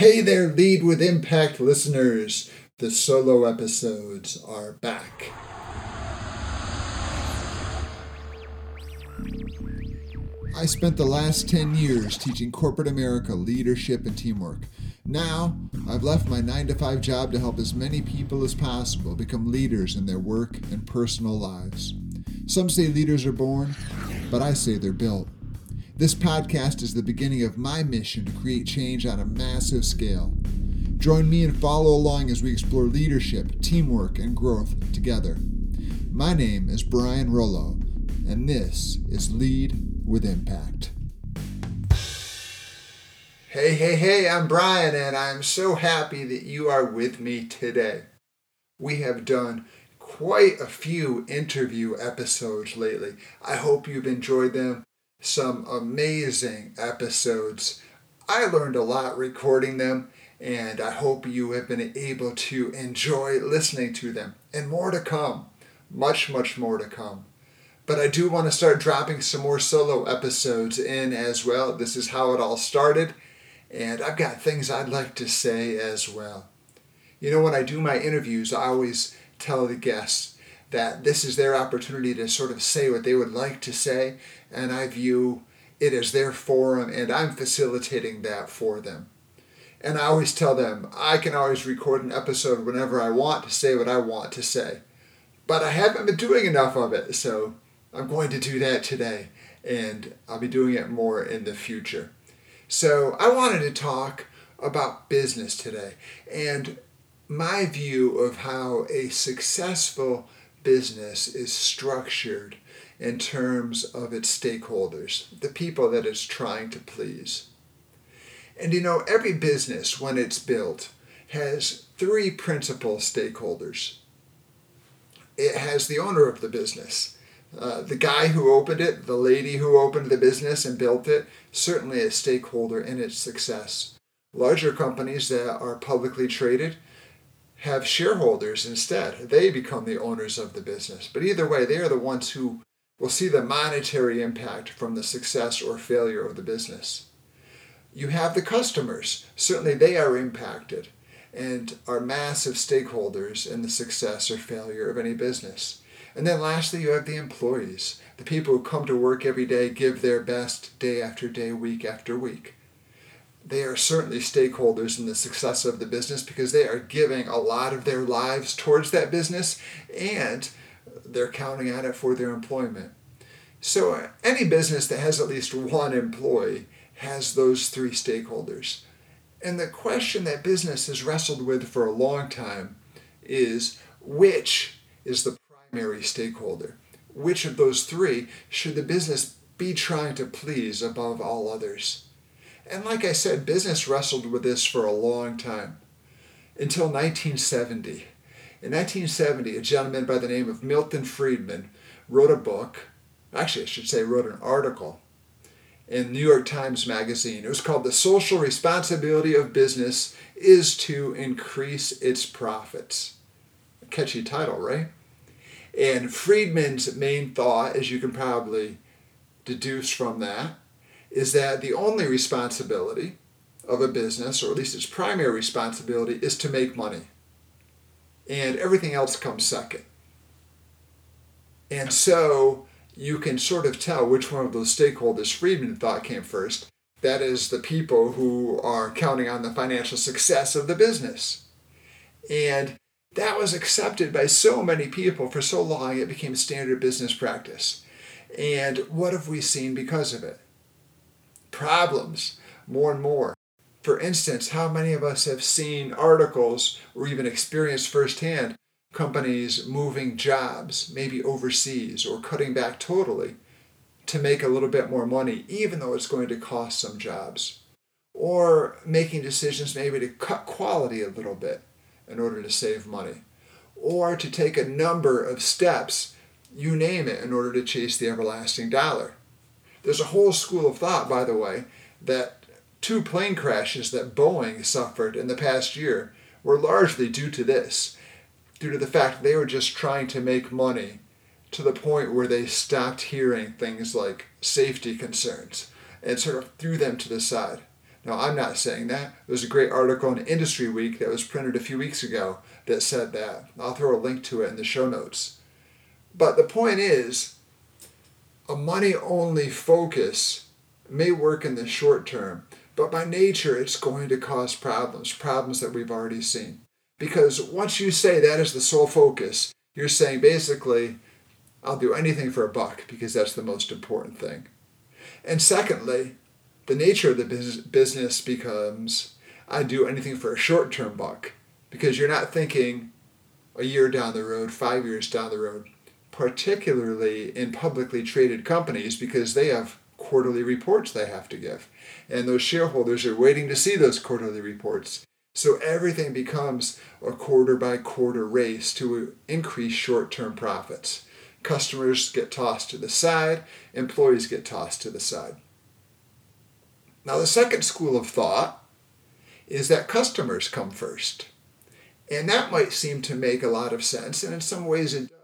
Hey there, Lead with Impact listeners. The solo episodes are back. I spent the last 10 years teaching corporate America leadership and teamwork. Now, I've left my 9 to 5 job to help as many people as possible become leaders in their work and personal lives. Some say leaders are born, but I say they're built. This podcast is the beginning of my mission to create change on a massive scale. Join me and follow along as we explore leadership, teamwork, and growth together. My name is Brian Rollo, and this is Lead with Impact. Hey, hey, hey, I'm Brian, and I'm so happy that you are with me today. We have done quite a few interview episodes lately. I hope you've enjoyed them some amazing episodes. I learned a lot recording them, and I hope you have been able to enjoy listening to them. And more to come. Much, much more to come. But I do want to start dropping some more solo episodes in as well. This is how it all started, and I've got things I'd like to say as well. You know, when I do my interviews, I always tell the guests that this is their opportunity to sort of say what they would like to say, and I view it as their forum, and I'm facilitating that for them. And I always tell them I can always record an episode whenever I want to say what I want to say. But I haven't been doing enough of it, so I'm going to do that today, and I'll be doing it more in the future. So I wanted to talk about business today and my view of how a successful business is structured in terms of its stakeholders, the people that it's trying to please. And you know, every business, when it's built, has three principal stakeholders. It has the owner of the business, uh, the guy who opened it, the lady who opened the business and built it, certainly a stakeholder in its success. Larger companies that are publicly traded have shareholders instead. They become the owners of the business. But either way, they are the ones who will see the monetary impact from the success or failure of the business. You have the customers. Certainly, they are impacted and are massive stakeholders in the success or failure of any business. And then lastly, you have the employees, the people who come to work every day, give their best day after day, week after week they are certainly stakeholders in the success of the business because they are giving a lot of their lives towards that business and they're counting on it for their employment. So, any business that has at least one employee has those three stakeholders. And the question that business has wrestled with for a long time is which is the primary stakeholder? Which of those three should the business be trying to please above all others? And like I said, business wrestled with this for a long time until 1970. In 1970, a gentleman by the name of Milton Friedman wrote a book, actually, I should say, wrote an article in New York Times Magazine. It was called The Social Responsibility of Business is to Increase Its Profits. A catchy title, right? And Friedman's main thought, as you can probably deduce from that, is that the only responsibility of a business, or at least its primary responsibility, is to make money. And everything else comes second. And so you can sort of tell which one of those stakeholders Friedman thought came first. That is the people who are counting on the financial success of the business. And that was accepted by so many people for so long, it became standard business practice. And what have we seen because of it? Problems more and more. For instance, how many of us have seen articles or even experienced firsthand companies moving jobs, maybe overseas, or cutting back totally to make a little bit more money, even though it's going to cost some jobs? Or making decisions maybe to cut quality a little bit in order to save money, or to take a number of steps, you name it, in order to chase the everlasting dollar. There's a whole school of thought, by the way, that two plane crashes that Boeing suffered in the past year were largely due to this, due to the fact they were just trying to make money to the point where they stopped hearing things like safety concerns and sort of threw them to the side. Now, I'm not saying that. There's a great article in Industry Week that was printed a few weeks ago that said that. I'll throw a link to it in the show notes. But the point is, a money only focus may work in the short term, but by nature, it's going to cause problems, problems that we've already seen. Because once you say that is the sole focus, you're saying basically, I'll do anything for a buck because that's the most important thing. And secondly, the nature of the business becomes I do anything for a short term buck because you're not thinking a year down the road, five years down the road, particularly in publicly traded companies because they have quarterly reports they have to give. And those shareholders are waiting to see those quarterly reports. So everything becomes a quarter by quarter race to increase short term profits. Customers get tossed to the side, employees get tossed to the side. Now, the second school of thought is that customers come first. And that might seem to make a lot of sense, and in some ways it does.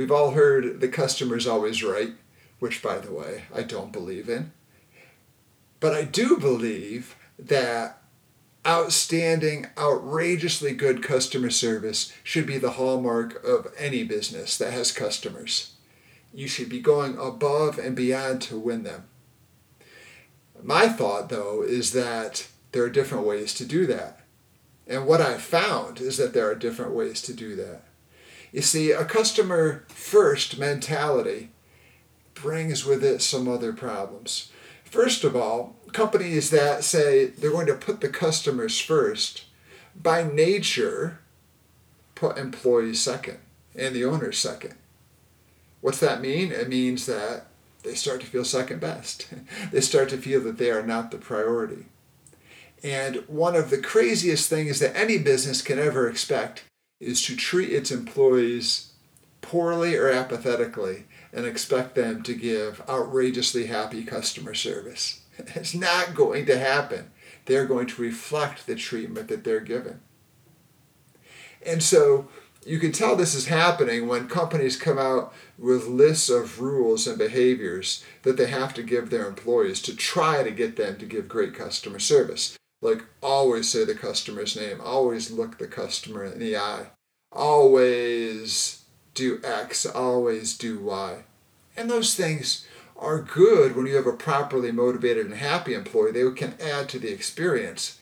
We've all heard the customer's always right, which, by the way, I don't believe in. But I do believe that outstanding, outrageously good customer service should be the hallmark of any business that has customers. You should be going above and beyond to win them. My thought, though, is that there are different ways to do that. And what I've found is that there are different ways to do that. You see, a customer first mentality brings with it some other problems. First of all, companies that say they're going to put the customers first, by nature, put employees second and the owners second. What's that mean? It means that they start to feel second best. they start to feel that they are not the priority. And one of the craziest things that any business can ever expect is to treat its employees poorly or apathetically and expect them to give outrageously happy customer service. It's not going to happen. They're going to reflect the treatment that they're given. And so you can tell this is happening when companies come out with lists of rules and behaviors that they have to give their employees to try to get them to give great customer service. Like always say the customer's name, always look the customer in the eye, always do X, always do Y. And those things are good when you have a properly motivated and happy employee. They can add to the experience.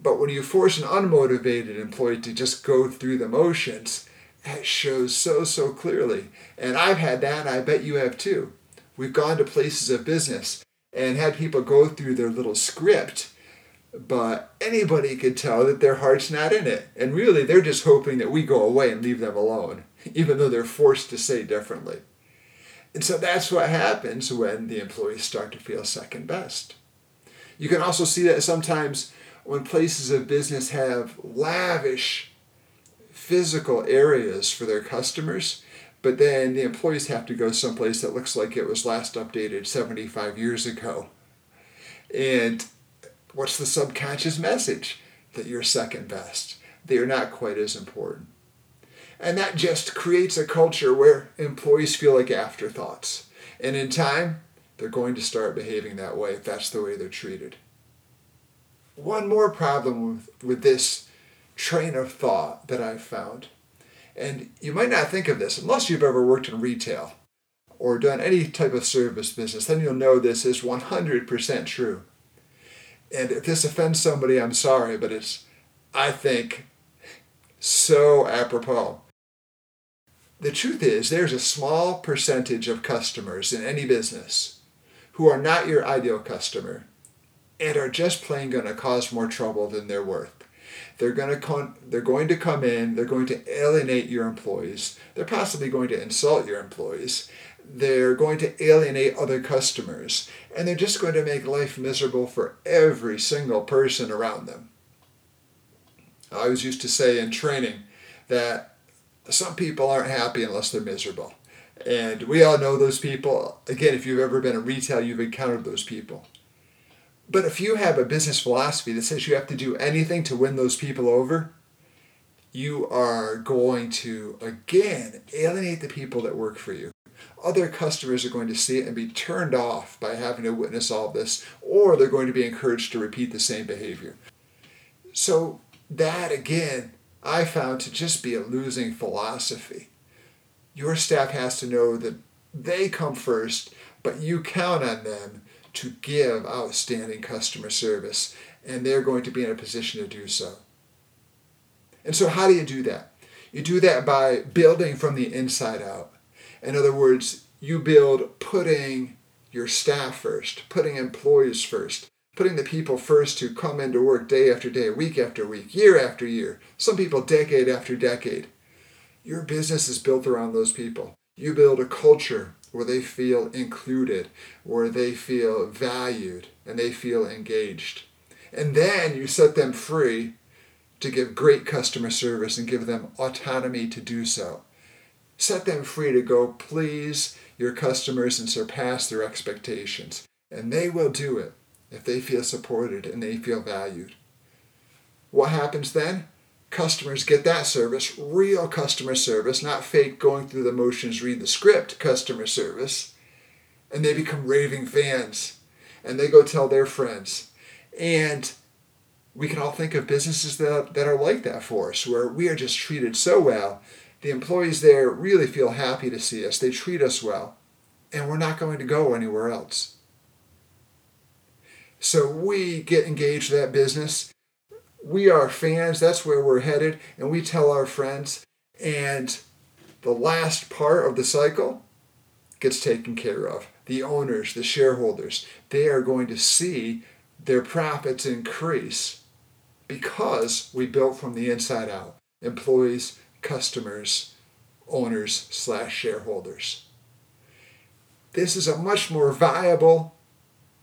But when you force an unmotivated employee to just go through the motions, it shows so, so clearly. And I've had that, and I bet you have too. We've gone to places of business and had people go through their little script, but anybody could tell that their heart's not in it. And really, they're just hoping that we go away and leave them alone, even though they're forced to say differently. And so that's what happens when the employees start to feel second best. You can also see that sometimes when places of business have lavish physical areas for their customers, but then the employees have to go someplace that looks like it was last updated 75 years ago. And what's the subconscious message? That you're second best, that you're not quite as important. And that just creates a culture where employees feel like afterthoughts. And in time, they're going to start behaving that way if that's the way they're treated. One more problem with, with this train of thought that I've found, and you might not think of this unless you've ever worked in retail or done any type of service business, then you'll know this is 100% true. And if this offends somebody, I'm sorry, but it's, I think, so apropos. The truth is, there's a small percentage of customers in any business who are not your ideal customer and are just plain going to cause more trouble than they're worth. They're going to come, they're going to come in, they're going to alienate your employees. They're possibly going to insult your employees. They're going to alienate other customers, and they're just going to make life miserable for every single person around them. I always used to say in training that some people aren't happy unless they're miserable. And we all know those people. Again, if you've ever been in retail, you've encountered those people. But if you have a business philosophy that says you have to do anything to win those people over, you are going to, again, alienate the people that work for you. Other customers are going to see it and be turned off by having to witness all this, or they're going to be encouraged to repeat the same behavior. So, that again, I found to just be a losing philosophy. Your staff has to know that they come first, but you count on them to give outstanding customer service, and they're going to be in a position to do so. And so, how do you do that? You do that by building from the inside out. In other words, you build putting your staff first, putting employees first, putting the people first who come into work day after day, week after week, year after year, some people decade after decade. Your business is built around those people. You build a culture where they feel included, where they feel valued, and they feel engaged. And then you set them free to give great customer service and give them autonomy to do so. Set them free to go please your customers and surpass their expectations. And they will do it if they feel supported and they feel valued. What happens then? Customers get that service, real customer service, not fake going through the motions, read the script customer service, and they become raving fans and they go tell their friends. And we can all think of businesses that, that are like that for us, where we are just treated so well. The employees there really feel happy to see us, they treat us well, and we're not going to go anywhere else. So we get engaged in that business. We are fans, that's where we're headed, and we tell our friends. And the last part of the cycle gets taken care of. The owners, the shareholders, they are going to see their profits increase because we built from the inside out employees, customers, owners, slash shareholders. This is a much more viable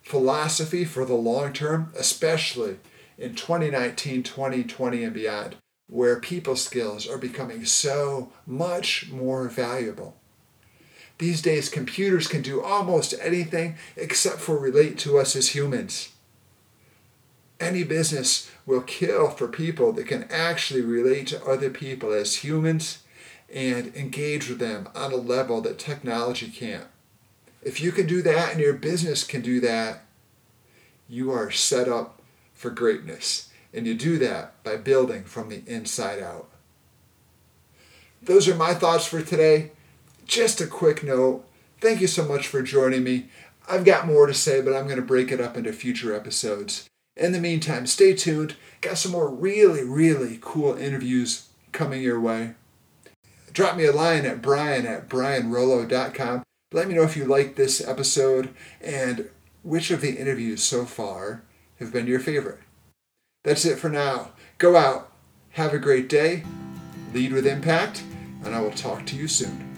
philosophy for the long term, especially in 2019, 2020, and beyond, where people skills are becoming so much more valuable. These days, computers can do almost anything except for relate to us as humans. Any business will kill for people that can actually relate to other people as humans and engage with them on a level that technology can't. If you can do that and your business can do that, you are set up for greatness. And you do that by building from the inside out. Those are my thoughts for today. Just a quick note. Thank you so much for joining me. I've got more to say, but I'm going to break it up into future episodes. In the meantime, stay tuned. Got some more really, really cool interviews coming your way. Drop me a line at brian at brianrollo.com. Let me know if you liked this episode and which of the interviews so far have been your favorite. That's it for now. Go out, have a great day, lead with impact, and I will talk to you soon.